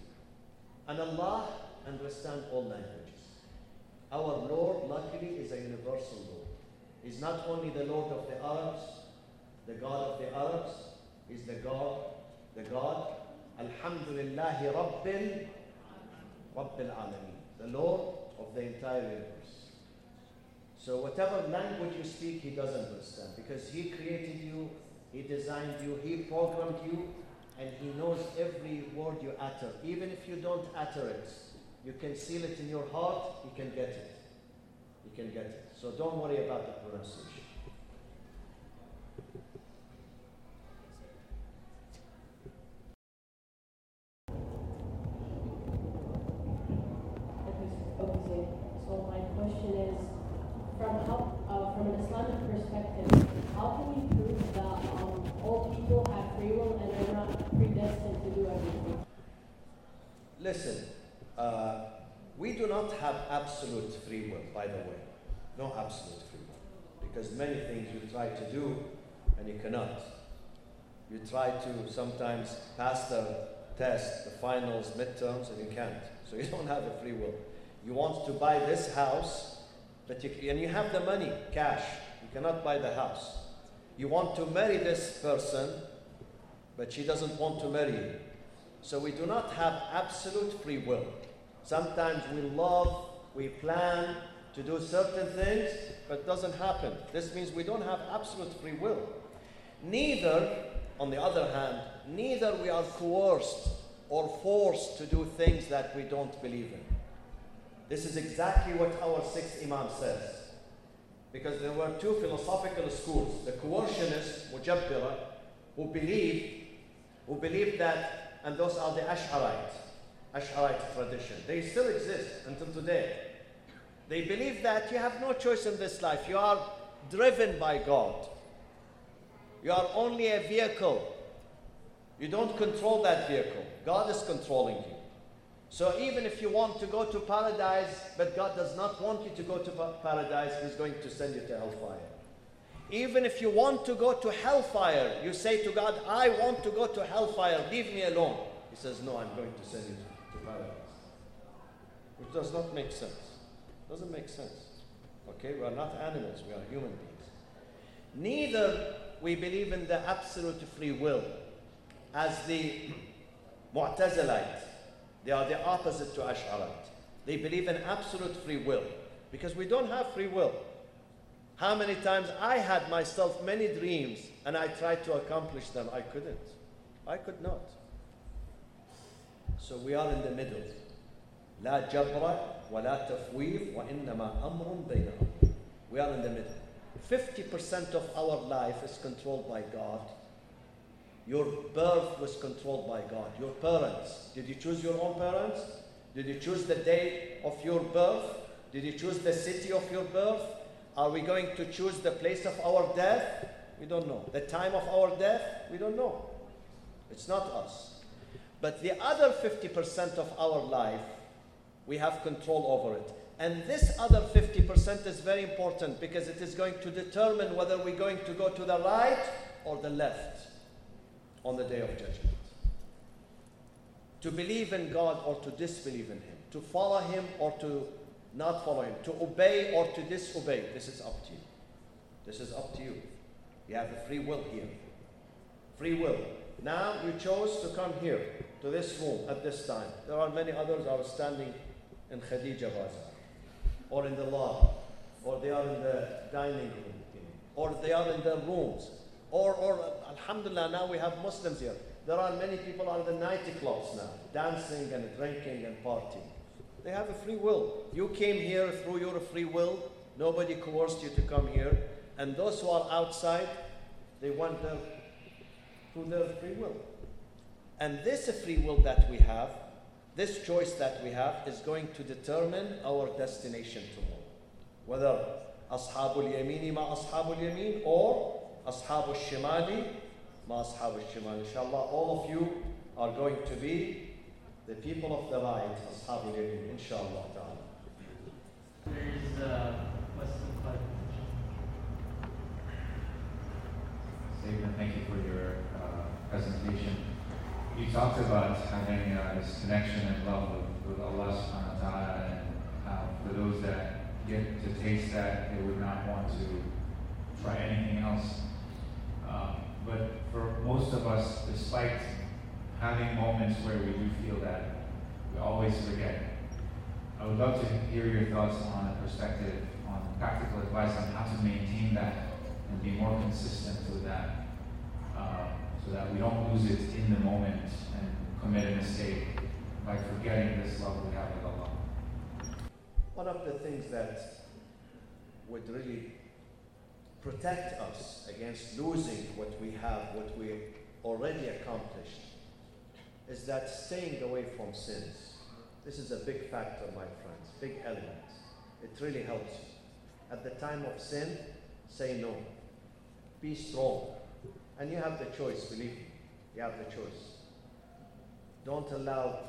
And Allah understands all languages. Our Lord, luckily, is a universal Lord. He's not only the Lord of the Arabs, the God of the Arabs, is the God, the God, Alhamdulillahi Rabbil, Rabbil Alameen, the Lord of the entire universe. So whatever language you speak, He doesn't understand because He created you, He designed you, He programmed you, and He knows every word you utter. Even if you don't utter it, you can seal it in your heart, you can get it. You can get it. So don't worry about the pronunciation. Okay, so my question is, from uh, from an Islamic perspective, how can we prove that um, all people have free will and they're not predestined to do everything? Listen, uh, we do not have absolute free will, by the way. No absolute free will. Because many things you try to do and you cannot. You try to sometimes pass the test, the finals, midterms, and you can't. So you don't have a free will. You want to buy this house, but you, and you have the money, cash. You cannot buy the house. You want to marry this person, but she doesn't want to marry you. So we do not have absolute free will. Sometimes we love, we plan to do certain things, but doesn't happen. This means we don't have absolute free will. Neither, on the other hand, neither we are coerced or forced to do things that we don't believe in. This is exactly what our sixth Imam says. Because there were two philosophical schools, the coercionists, Mujabbira, who believed, who believed that, and those are the Ash'arite, Ash'arite tradition. They still exist until today. They believe that you have no choice in this life. You are driven by God. You are only a vehicle. You don't control that vehicle. God is controlling you. So even if you want to go to paradise, but God does not want you to go to paradise, He's going to send you to hellfire. Even if you want to go to hellfire, you say to God, I want to go to hellfire, leave me alone. He says, No, I'm going to send you to, paradise. Which does not make sense. Doesn't make sense. Okay, we are not animals, we are human beings. Neither we believe in the absolute free will as the Mu'tazilite. They are the opposite to Ash'arite. They believe in absolute free will because we don't have free will. How many times I had myself many dreams and I tried to accomplish them, I couldn't. I could not. So we are in the middle. لا جبر ولا تفويض وإنما أمر بين أمر. We are in the middle. 50% of our life is controlled by God. Your birth was controlled by God. Your parents. Did you choose your own parents? Did you choose the day of your birth? Did you choose the city of your birth? Are we going to choose the place of our death? We don't know. The time of our death? We don't know. It's not us. But the other 50% of our life, we have control over it. And this other 50% is very important because it is going to determine whether we're going to go to the right or the left on the day of judgment. To believe in God or to disbelieve in Him, to follow Him or to not follow Him, to obey or to disobey, this is up to you. This is up to you. You have a free will here. Free will. Now you chose to come here, to this room at this time. There are many others are standing in Khadija Bazaar, or in the lobby, or they are in the dining room, or they are in their rooms, or, or Alhamdulillah, now we have Muslims here. There are many people on the nightclubs now, dancing and drinking and partying. They have a free will. You came here through your free will. Nobody coerced you to come here. And those who are outside, they there through their free will. And this free will that we have, this choice that we have, is going to determine our destination tomorrow. Whether أصحاب اليمين مع أصحاب اليمين or أصحاب الشمال مع أصحاب الشمال. Inshallah, all of you are going to be the people of the right, أصحاب اليمين, inshallah ta'ala. There is a Muslim clarification. Sayyidina, thank you for your uh, presentation. You talked about having uh, this connection and love with, with Allah subhanahu wa ta'ala and how for those that get to taste that, they would not want to try anything else. Um, but for most of us, despite having moments where we do feel that, we always forget. I would love to hear your thoughts on a perspective, on practical advice on how to maintain that and be more consistent with that, uh, so that we don't lose it in the moment and commit a mistake by forgetting this love we have with Allah. One of the things that would really protect us against losing what we have, what we already accomplished, is that staying away from sins. This is a big factor, my friends, big element. It really helps. At the time of sin, say no. Be strong. And you have the choice, believe me. You have the choice. Don't allow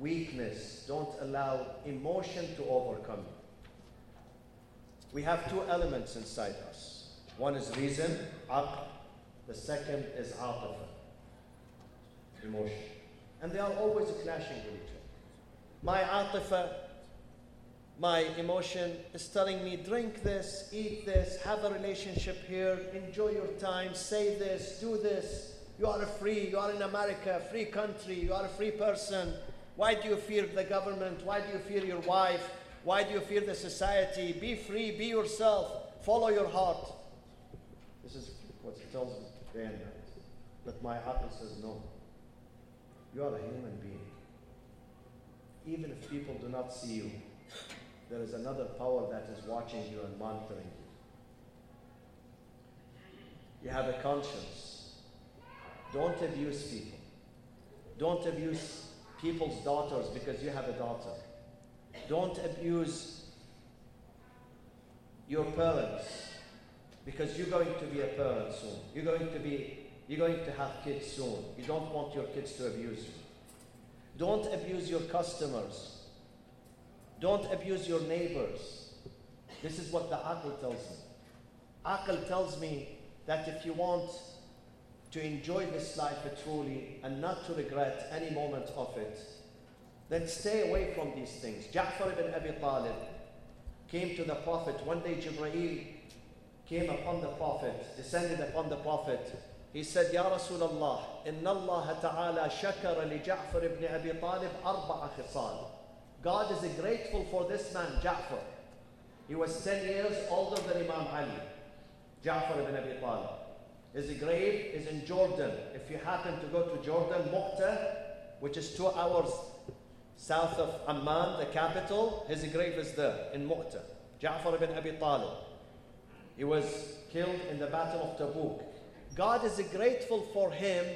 weakness, don't allow emotion to overcome you. We have two elements inside us. One is reason, aql. The second is atifa, emotion. And they are always clashing with each other. My atifa, my emotion is telling me drink this, eat this, have a relationship here, enjoy your time, say this, do this. You are free, you are in America, free country, you are a free person. Why do you fear the government? Why do you fear your wife? Why do you fear the society? Be free, be yourself, follow your heart. This is what he tells me day and night. But my heart says no. You are a human being. Even if people do not see you, there is another power that is watching you and monitoring you. You have a conscience. Don't abuse people. Don't abuse people's daughters because you have a daughter. Don't abuse your parents because you're going to be a parent soon. You're going to be you're going to have kids soon. You don't want your kids to abuse you. Don't abuse your customers. Don't abuse your neighbors. This is what the Aql tells me. Aql tells me that if you want to enjoy this life truly and not to regret any moment of it, then stay away from these things. Ja'far ibn Abi Talib came to the Prophet. One day Jibreel came upon the Prophet, descended upon the Prophet. He said, Ya Rasulullah, Inna Allah ta'ala shakara li Ja'far ibn Abi Talib arba'a khisal. God is grateful for this man, Ja'far. He was 10 years older than Imam Ali, Ja'far ibn Abi Talib. His grave is in Jordan. If you happen to go to Jordan, Mu'tah, which is two hours south of Amman, the capital, his grave is there in Mu'tah. Ja'far ibn Abi Talib. He was killed in the Battle of Tabuk. God is grateful for him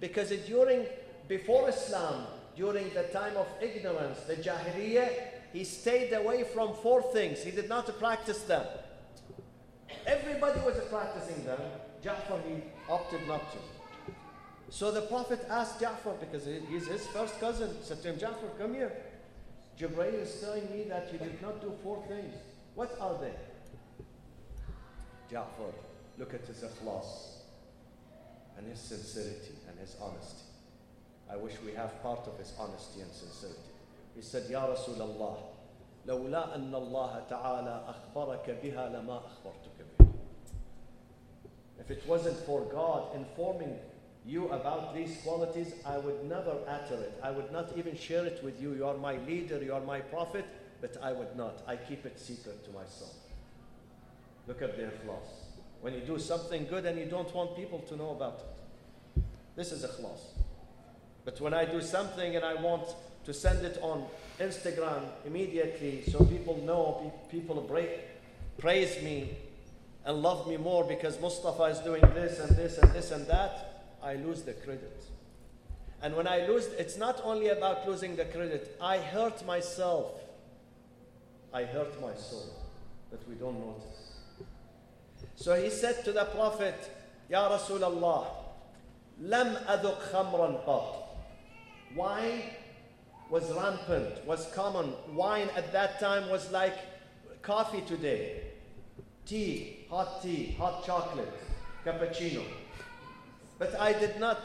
because during, before Islam, during the time of ignorance, the Jahiliyyah, he stayed away from four things. He did not practice them. Everybody was practicing them. Ja'far, he opted not to. So the Prophet asked Ja'far, because he's his first cousin, said to him, Ja'far, come here. Jibreel is telling me that you did not do four things. What are they? Ja'far, look at his ikhlas and his sincerity and his honesty. I wish we have part of his honesty and sincerity. He said, Ya Rasulullah, لولا أن الله تعالى أخبرك بها لما أخبرتك بها. If it wasn't for God informing you about these qualities, I would never utter it. I would not even share it with you. You are my leader, you are my prophet, but I would not. I keep it secret to myself. Look at the ikhlas. When you do something good and you don't want people to know about it. This is ikhlas. But when I do something and I want to send it on Instagram immediately so people know, people praise me and love me more because Mustafa is doing this and this and this and that, I lose the credit. And when I lose, it's not only about losing the credit, I hurt myself. I hurt my soul, but we don't notice. So he said to the Prophet, Ya Rasulullah, lam aduk khamran qat. Wine was rampant, was common. Wine at that time was like coffee today. Tea, hot tea, hot chocolate, cappuccino. But I did not,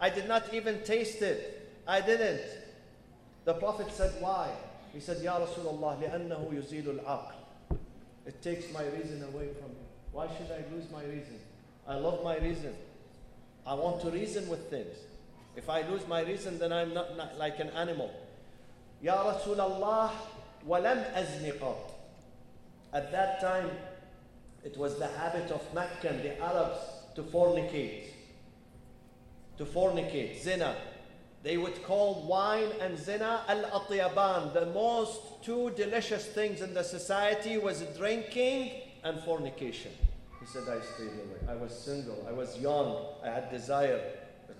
I did not even taste it. I didn't. The Prophet said, Why? He said, Ya Rasulullah, لأنه يزيل العقل. It takes my reason away from me. Why should I lose my reason? I love my reason. I want to reason with things. If I lose my reason, then I'm not, not like an animal. Ya Rasulullah, walam azniqat. At that time, it was the habit of Mecca and the Arabs to fornicate. To fornicate, zina. They would call wine and zina al-atyaban. The most two delicious things in the society was drinking and fornication. He said, I stayed away. I was single. I was young. I had desire.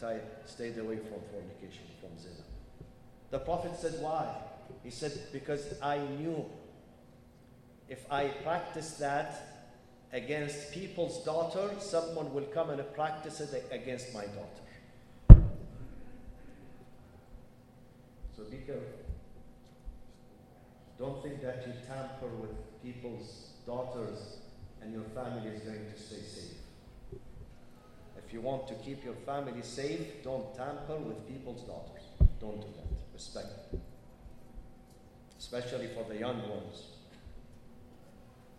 I stayed away from fornication, from zina. The Prophet said, Why? He said, Because I knew if I practice that against people's daughter, someone will come and practice it against my daughter. So be careful. Don't think that you tamper with people's daughters, and your family is going to stay safe. If you want to keep your family safe, don't tamper with people's daughters. Don't do that. Respect them. Especially for the young ones.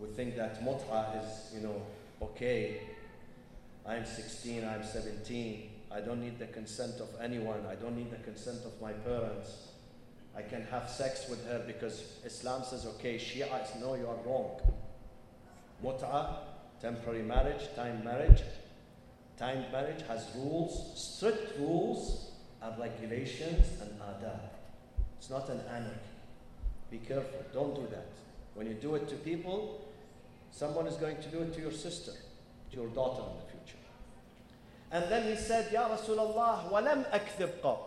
We think that mut'a is, you know, okay. I'm 16, I'm 17. I don't need the consent of anyone. I don't need the consent of my parents. I can have sex with her because Islam says, okay, Shia is no, you are wrong. Mut'a, temporary marriage, time marriage. Timed marriage has rules, strict rules and regulations and adab. It's not an anarchy. Be careful, don't do that. When you do it to people, someone is going to do it to your sister, to your daughter in the future. And then he said, Ya Rasulullah, walam akthib qat.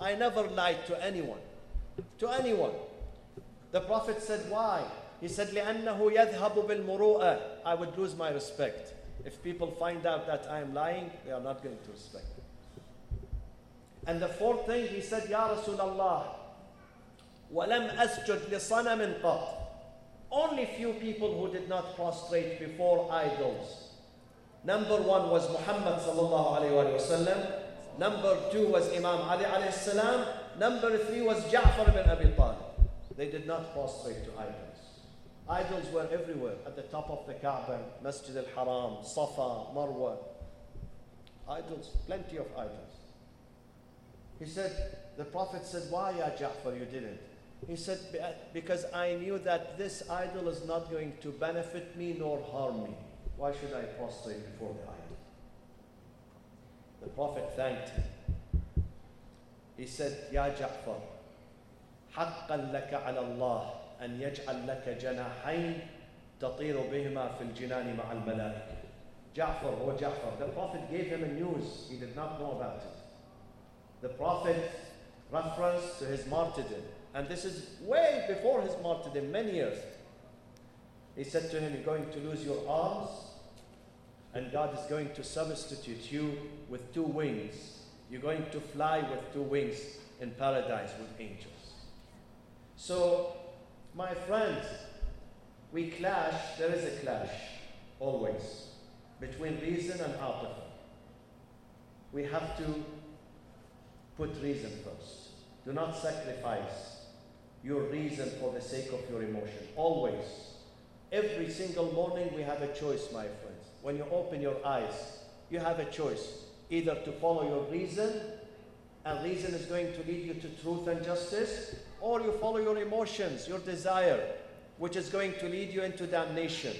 I never lied to anyone. To anyone. The Prophet said, Why? He said, لأنه يذهب بالمروءة. I would lose my respect. If people find out that I am lying, they are not going to respect me. And the fourth thing, he said, Ya Rasulullah, وَلَمْ أَسْجُدْ لِصَنَمٍ قَطْ Only few people who did not prostrate before idols. Number one was Muhammad sallallahu alayhi wa sallam. Number two was Imam Ali alayhi salam. Number three was Ja'far ibn Abi Talib. They did not prostrate to idols. Idols were everywhere, at the top of the Kaaba, Masjid al-Haram, Safa, Marwa. Idols, plenty of idols. He said, the Prophet said, why Ya Ja'far you didn't? He said, because I knew that this idol is not going to benefit me nor harm me. Why should I prostrate before the idol? The Prophet thanked him. He said, Ya Ja'far, حقا لك على الله أن يجعل لك جناحين تطير بهما في الجنان مع الملائكة. Ja'far, oh Ja'far, the Prophet gave him a news he did not know about it. The Prophet reference to his martyrdom, and this is way before his martyrdom, many years. He said to him, You're going to lose your arms, and God is going to substitute you with two wings. You're going to fly with two wings in paradise with angels. So, my friends, we clash, there is a clash, always, between reason and atifa. We have to put reason first. Do not sacrifice your reason for the sake of your emotion. Always. Every single morning we have a choice, my friends. When you open your eyes, you have a choice either to follow your reason, and reason is going to lead you to truth and justice, or you follow your emotions, your desire, which is going to lead you into damnation.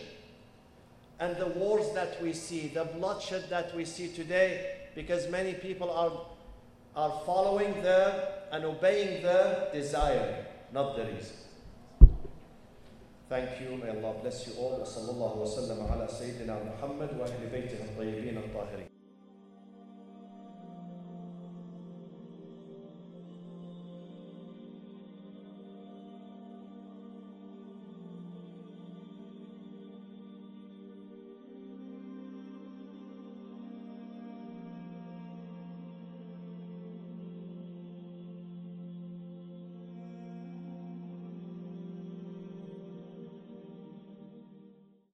And the wars that we see, the bloodshed that we see today, because many people are, are following their and obeying their desire, not the reason. Thank you. May Allah bless you all. وصلى الله وسلم على سيدنا محمد وأهل بيته الطيبين الطاهرين.